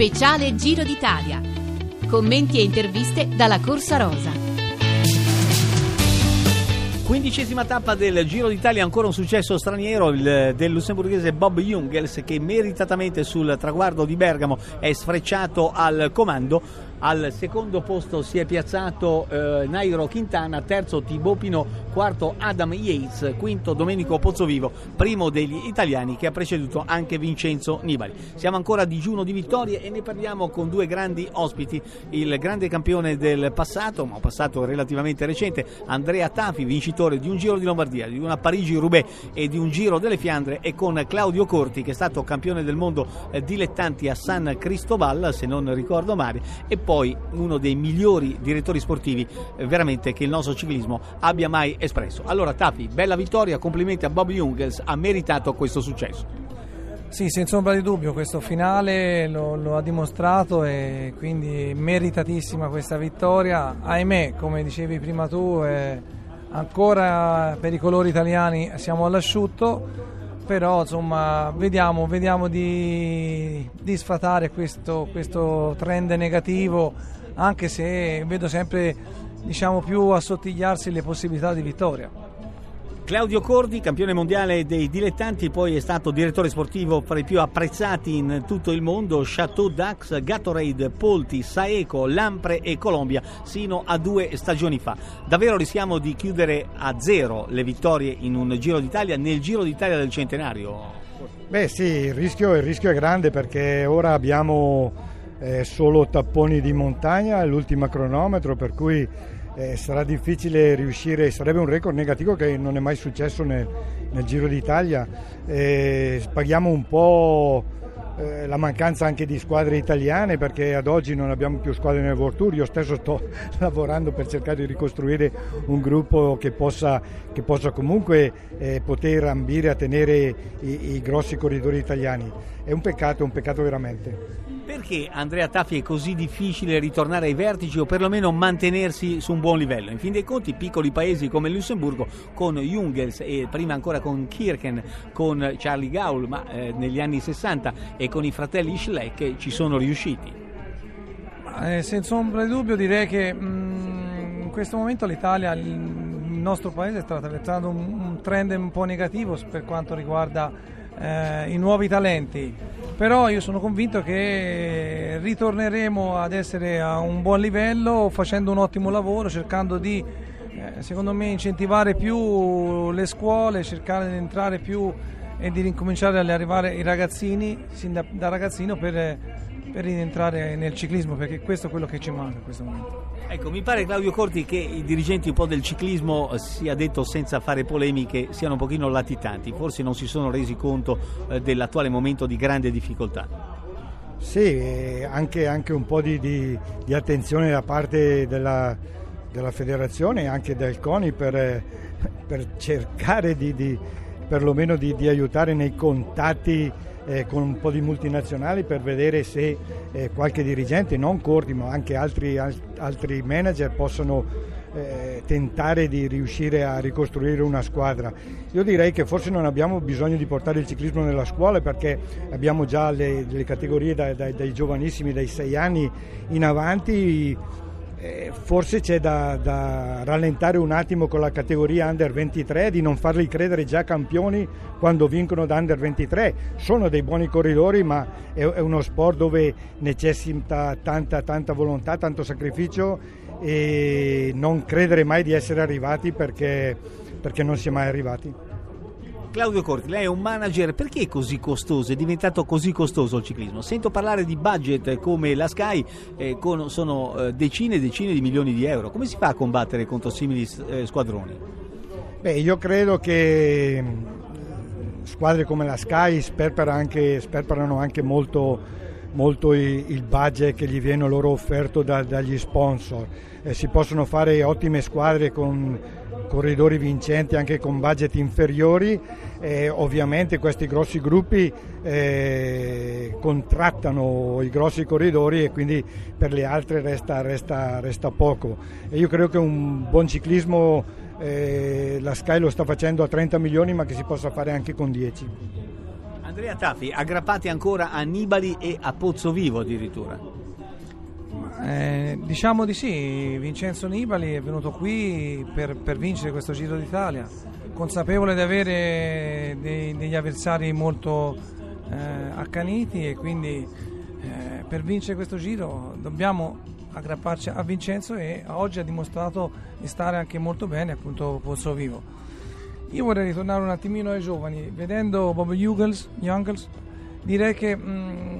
Speciale Giro d'Italia. Commenti e interviste dalla Corsa Rosa. Quindicesima tappa del Giro d'Italia, ancora un successo straniero il, del lussemburghese Bob Jungels che meritatamente sul traguardo di Bergamo è sfrecciato al comando al secondo posto si è piazzato eh, Nairo Quintana, terzo Thibaut Pinot, quarto Adam Yates, quinto Domenico Pozzovivo, primo degli italiani che ha preceduto anche Vincenzo Nibali. Siamo ancora a digiuno di vittorie e ne parliamo con due grandi ospiti, il grande campione del passato, ma passato relativamente recente, Andrea Tafi, vincitore di un Giro di Lombardia, di una Parigi-Roubaix e di un Giro delle Fiandre e con Claudio Corti che è stato campione del mondo eh, dilettanti a San Cristobal, se non ricordo male, e uno dei migliori direttori sportivi eh, veramente che il nostro ciclismo abbia mai espresso. Allora Tafi, bella vittoria, complimenti a Bob Jungels, ha meritato questo successo. Sì, senza ombra di dubbio, questo finale lo, lo, ha dimostrato e quindi meritatissima questa vittoria. Ahimè, come dicevi prima tu, eh, ancora per i colori italiani siamo all'asciutto però insomma vediamo, vediamo di, di, sfatare questo, questo, trend negativo anche se vedo sempre diciamo, più assottigliarsi le possibilità di vittoria. Claudio Cordi, campione mondiale dei dilettanti, poi è stato direttore sportivo fra i più apprezzati in tutto il mondo, Chateau Dax, Gatorade, Polti, Saeco, Lampre e Colombia, sino a due stagioni fa. Davvero rischiamo di chiudere a zero le vittorie in un Giro d'Italia nel Giro d'Italia del centenario? Beh sì, il rischio, il rischio è grande perché ora abbiamo eh, solo tapponi di montagna, l'ultimo cronometro, per cui eh, sarà difficile riuscire, sarebbe un record negativo che non è mai successo nel, nel Giro d'Italia. Eh, paghiamo un po' eh, la mancanza anche di squadre italiane perché ad oggi non abbiamo più squadre nel World Tour. Io stesso sto lavorando per cercare di ricostruire un gruppo che possa, che possa comunque eh, poter ambire a tenere i, i grossi corridori italiani. È un peccato, è un peccato veramente. Perché Andrea Taffi è così difficile ritornare ai vertici o perlomeno mantenersi su un buon livello? In fin dei conti piccoli paesi come Lussemburgo con Jungels e prima ancora con Kirchen, con Charlie Gaul, ma eh, negli anni 60 e con i fratelli Schleck ci sono riusciti. Eh, senza ombra di dubbio direi che mh, mm, in questo momento l'Italia, il nostro paese sta attraversando un, un trend un po' negativo per quanto riguarda eh, i nuovi talenti però io sono convinto che ritorneremo ad essere a un buon livello facendo un ottimo lavoro, cercando di, eh, secondo me, incentivare più le scuole, cercare di entrare più e di ricominciare ad arrivare i ragazzini, sin da, da ragazzino, per per rientrare nel ciclismo perché questo è quello che ci manca in questo momento. Ecco, mi pare Claudio Corti che i dirigenti un po' del ciclismo, sia detto senza fare polemiche, siano un pochino latitanti, forse non si sono resi conto eh, dell'attuale momento di grande difficoltà. Sì, anche, anche un po' di, di, di, attenzione da parte della, della, federazione e anche del CONI per, per cercare di, di perlomeno di, aiutare nei contatti eh, con un po' di multinazionali per vedere se eh, qualche dirigente, non Corti ma anche altri, altri manager possono eh, tentare di riuscire a ricostruire una squadra. Io direi che forse non abbiamo bisogno di portare il ciclismo nella scuola perché abbiamo già le, le categorie dai, dai, dai giovanissimi, dai 6 anni in avanti eh, forse c'è da, da, rallentare un attimo con la categoria under 23 di non farli credere già campioni quando vincono da under 23 sono dei buoni corridori ma è, è uno sport dove necessita tanta tanta volontà tanto sacrificio e non credere mai di essere arrivati perché, perché non si è mai arrivati Claudio Corti, lei è un manager, perché è così costoso? È diventato così costoso il ciclismo? Sento parlare di budget come la Sky, eh, con, sono eh, decine e decine di milioni di euro. Come si fa a combattere contro simili eh, squadroni? Beh, io credo che mm, squadre come la Sky sperperano anche, sperperano anche molto, molto il budget che gli viene loro offerto da, dagli sponsor. Eh, si possono fare ottime squadre con corridori vincenti anche con budget inferiori e ovviamente questi grossi gruppi eh, contrattano i grossi corridori e quindi per le altre resta, resta, resta poco. E io credo che un buon ciclismo eh, la Sky lo sta facendo a 30 milioni ma che si possa fare anche con 10. Andrea Taffi, aggrappati ancora a Nibali e a Pozzovivo addirittura. Eh, diciamo di sì, Vincenzo Nibali è venuto qui per, per vincere questo Giro d'Italia, consapevole di avere dei, degli avversari molto eh, accaniti e quindi eh, per vincere questo Giro dobbiamo aggrapparci a Vincenzo e oggi ha dimostrato di stare anche molto bene appunto Pozzo Vivo. Io vorrei ritornare un attimino ai giovani, vedendo Bob Jungels, direi che mh,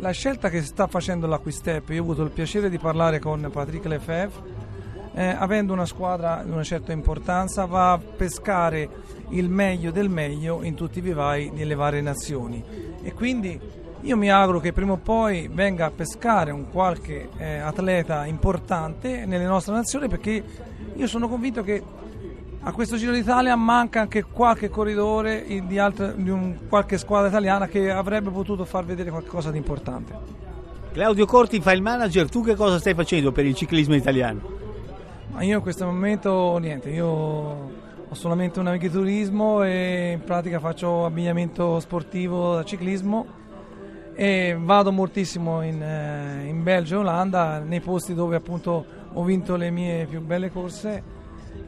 la scelta che sta facendo la Quistep, io ho avuto il piacere di parlare con Patrick Lefebvre, eh, avendo una squadra di una certa importanza, va a pescare il meglio del meglio in tutti i vivai delle varie nazioni. E quindi io mi auguro che prima o poi venga a pescare un qualche eh, atleta importante nelle nostre nazioni perché io sono convinto che a questo Giro d'Italia manca anche qualche corridore di, altre, di un, qualche squadra italiana che avrebbe potuto far vedere qualcosa di importante. Claudio Corti fa il manager, tu che cosa stai facendo per il ciclismo italiano? Ma io in questo momento niente, io ho solamente un agriturismo e in pratica faccio abbigliamento sportivo da ciclismo e vado moltissimo in, eh, in Belgio e Olanda, nei posti dove appunto ho vinto le mie più belle corse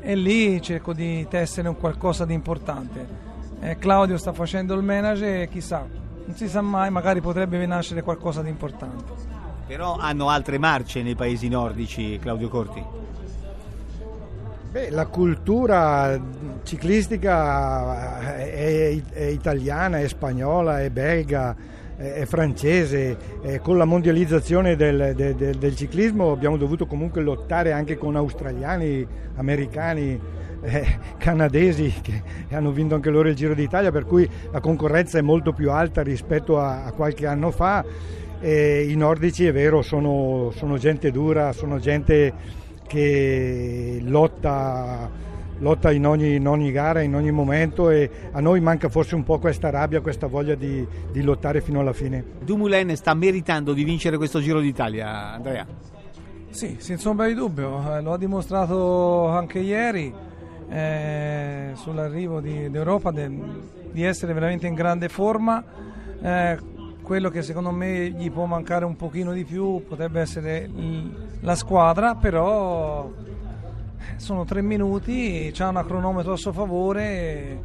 e lì cerco di tessere un qualcosa di importante. Eh, Claudio sta facendo il manager e chissà, non si sa mai, magari potrebbe nascere qualcosa di importante. Però hanno altre marce nei paesi nordici, Claudio Corti? Beh, la cultura ciclistica è, è italiana, è spagnola, è belga, è francese, con la mondializzazione del, del, del, ciclismo abbiamo dovuto comunque lottare anche con australiani, americani, eh, canadesi che hanno vinto anche loro il Giro d'Italia, per cui la concorrenza è molto più alta rispetto a, a qualche anno fa. I nordici è vero, sono, sono gente dura, sono gente che lotta lotta in ogni, in ogni, gara, in ogni momento e a noi manca forse un po' questa rabbia, questa voglia di, di lottare fino alla fine. Dumoulin sta meritando di vincere questo Giro d'Italia, Andrea? Sì, senza ombra di dubbio, eh, lo ha dimostrato anche ieri eh, sull'arrivo di, d'Europa de, di essere veramente in grande forma. Eh, quello che secondo me gli può mancare un pochino di più potrebbe essere la squadra, però sono tre minuti, c'è una cronometro a suo favore,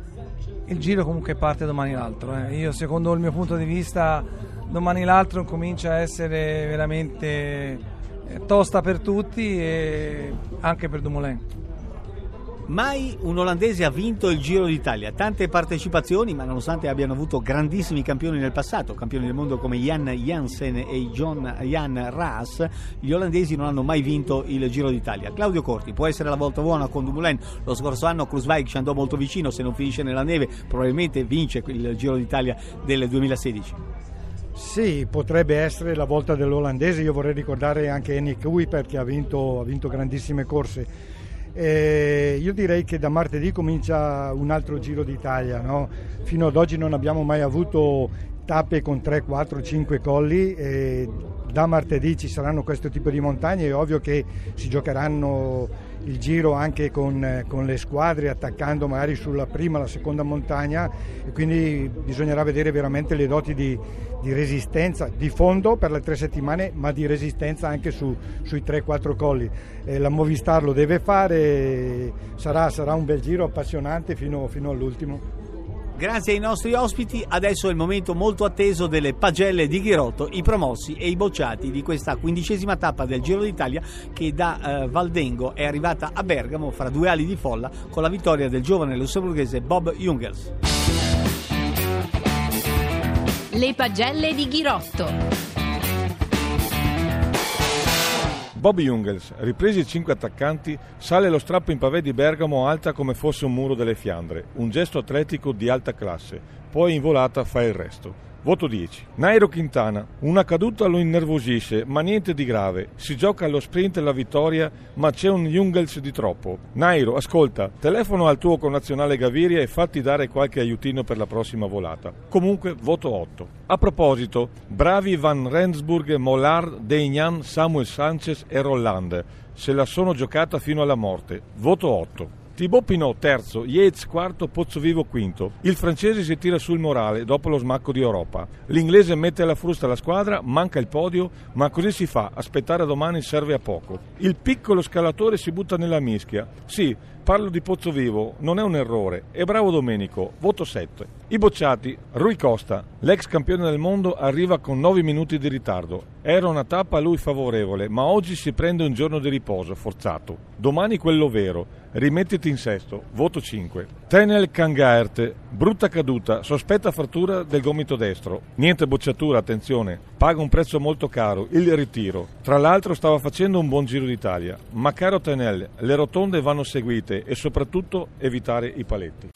il giro comunque parte domani l'altro. Eh. Io secondo il mio punto di vista domani l'altro comincia a essere veramente eh, tosta per tutti e anche per Dumoulin. Mai un olandese ha vinto il Giro d'Italia, tante partecipazioni, ma nonostante abbiano avuto grandissimi campioni nel passato, campioni del mondo come Jan Jansen e John Jan Raas, gli olandesi non hanno mai vinto il Giro d'Italia. Claudio Corti, può essere la volta buona con Dumoulin, lo scorso anno Kruiswijk ci andò molto vicino, se non finisce nella neve probabilmente vince il Giro d'Italia del 2016. Sì, potrebbe essere la volta dell'olandese, io vorrei ricordare anche Henrik Kuiper che ha vinto, ha vinto grandissime corse e io direi che da martedì comincia un altro Giro d'Italia. No? Fino ad oggi non abbiamo mai avuto tappe con 3, 4, 5 colli. E da martedì ci saranno questo tipo di montagne. È ovvio che si giocheranno il giro anche con, con, le squadre attaccando magari sulla prima la seconda montagna e quindi bisognerà vedere veramente le doti di, di resistenza di fondo per le tre settimane ma di resistenza anche su, sui 3-4 colli. Eh, la Movistar lo deve fare, sarà, sarà un bel giro appassionante fino, fino all'ultimo. Grazie ai nostri ospiti, adesso è il momento molto atteso delle pagelle di Ghirotto, i promossi e i bocciati di questa quindicesima tappa del Giro d'Italia che da eh, Valdengo è arrivata a Bergamo fra due ali di folla con la vittoria del giovane lussemburghese Bob Jungels. Le pagelle di Ghirotto. Bob Jungels, ripresi i cinque attaccanti, sale lo strappo in pavé di Bergamo alta come fosse un muro delle Fiandre, un gesto atletico di alta classe, poi in volata fa il resto. Voto 10. Nairo Quintana. Una caduta lo innervosisce, ma niente di grave. Si gioca allo sprint la vittoria, ma c'è un Jungels di troppo. Nairo, ascolta, telefono al tuo connazionale Gaviria e fatti dare qualche aiutino per la prossima volata. Comunque, voto 8. A proposito, bravi Van Rensburg, Mollard, Deignan, Samuel Sanchez e Rolland. Se la sono giocata fino alla morte. Voto 8. Thibaut Pinot terzo, Yates quarto, Pozzovivo quinto. Il francese si tira sul morale dopo lo smacco di Europa. L'inglese mette alla frusta la squadra, manca il podio, ma così si fa, aspettare a domani serve a poco. Il piccolo scalatore si butta nella mischia. Sì, parlo di Pozzovivo, non è un errore. E bravo Domenico, voto 7. I bocciati, Rui Costa, l'ex campione del mondo, arriva con 9 minuti di ritardo. Era una tappa a lui favorevole, ma oggi si prende un giorno di riposo, forzato. Domani quello vero. Rimettiti in sesto, voto 5. Tenel Kangaerte, brutta caduta, sospetta frattura del gomito destro. Niente bocciatura, attenzione. Paga un prezzo molto caro, il ritiro. Tra l'altro stava facendo un buon giro d'Italia. Ma caro Tenel, le rotonde vanno seguite e soprattutto evitare i paletti.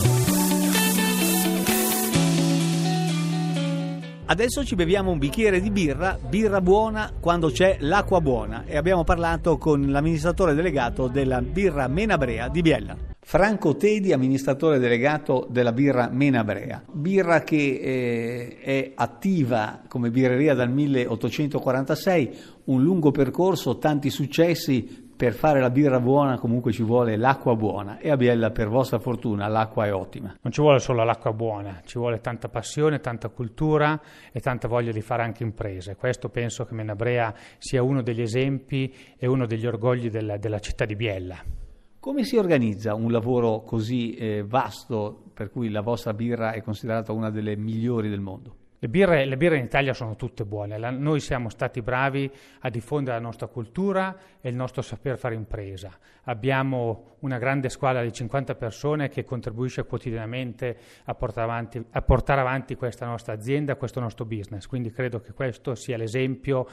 Adesso ci beviamo un bicchiere di birra, birra buona quando c'è l'acqua buona e abbiamo parlato con l'amministratore delegato della birra Menabrea di Biella. Franco Tedi, amministratore delegato della birra Menabrea, birra che eh, è attiva come birreria dal 1846, un lungo percorso, tanti successi, per fare la birra buona comunque ci vuole l'acqua buona e a Biella per vostra fortuna l'acqua è ottima. Non ci vuole solo l'acqua buona, ci vuole tanta passione, tanta cultura e tanta voglia di fare anche imprese. Questo penso che Menabrea sia uno degli esempi e uno degli orgogli della, della città di Biella. Come si organizza un lavoro così eh, vasto per cui la vostra birra è considerata una delle migliori del mondo? Le birre, le birre, in Italia sono tutte buone, la, noi siamo stati bravi a diffondere la nostra cultura e il nostro saper fare impresa. Abbiamo una grande squadra di 50 persone che contribuisce quotidianamente a portare avanti, a portare avanti questa nostra azienda, questo nostro business, quindi credo che questo sia l'esempio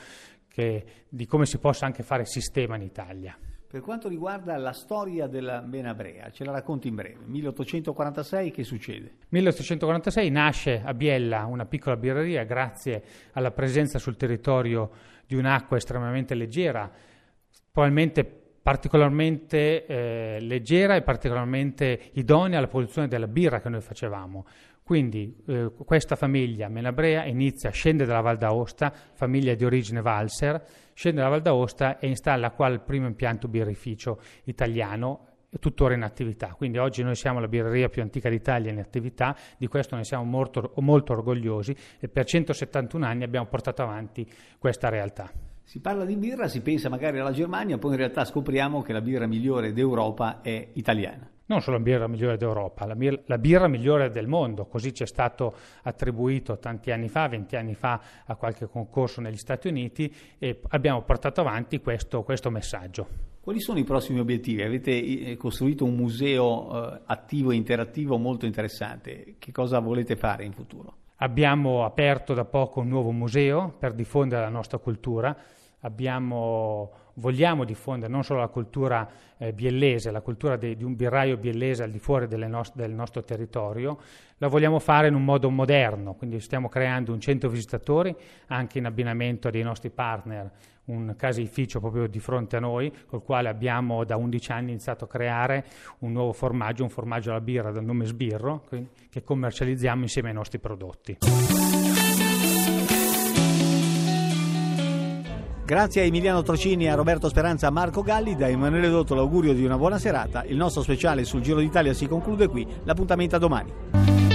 che, di come si possa anche fare sistema in Italia. Per quanto riguarda la storia della Menabrea, ce la racconti in breve. 1846 che succede? 1846 nasce a Biella una piccola birreria grazie alla presenza sul territorio di un'acqua estremamente leggera, probabilmente particolarmente eh, leggera e particolarmente idonea alla produzione della birra che noi facevamo. Quindi eh, questa famiglia Menabrea inizia, scende dalla Val d'Aosta, famiglia di origine valser, scende dalla Val d'Aosta e installa qua il primo impianto birrificio italiano tuttora in attività. Quindi oggi noi siamo la birreria più antica d'Italia in attività, di questo ne siamo molto, molto orgogliosi e per 171 anni abbiamo portato avanti questa realtà. Si parla di birra, si pensa magari alla Germania, poi in realtà scopriamo che la birra migliore d'Europa è italiana non solo la birra migliore d'Europa, la, bir- la, birra migliore del mondo, così ci è stato attribuito tanti anni fa, 20 anni fa, a qualche concorso negli Stati Uniti e abbiamo portato avanti questo, questo messaggio. Quali sono i prossimi obiettivi? Avete eh, costruito un museo eh, attivo e interattivo molto interessante, che cosa volete fare in futuro? Abbiamo aperto da poco un nuovo museo per diffondere la nostra cultura, abbiamo vogliamo diffondere non solo la cultura eh, biellese, la cultura de, di un birraio biellese al di fuori nost- del nostro territorio, la vogliamo fare in un modo moderno, quindi stiamo creando un centro visitatori anche in abbinamento dei nostri partner, un caseificio proprio di fronte a noi, col quale abbiamo da 11 anni iniziato a creare un nuovo formaggio, un formaggio alla birra dal nome Sbirro, quindi, che commercializziamo insieme ai nostri prodotti. Grazie a Emiliano Trocini, a Roberto Speranza, a Marco Galli, da Emanuele Dotto l'augurio di una buona serata. Il nostro speciale sul Giro d'Italia si conclude qui. L'appuntamento a domani.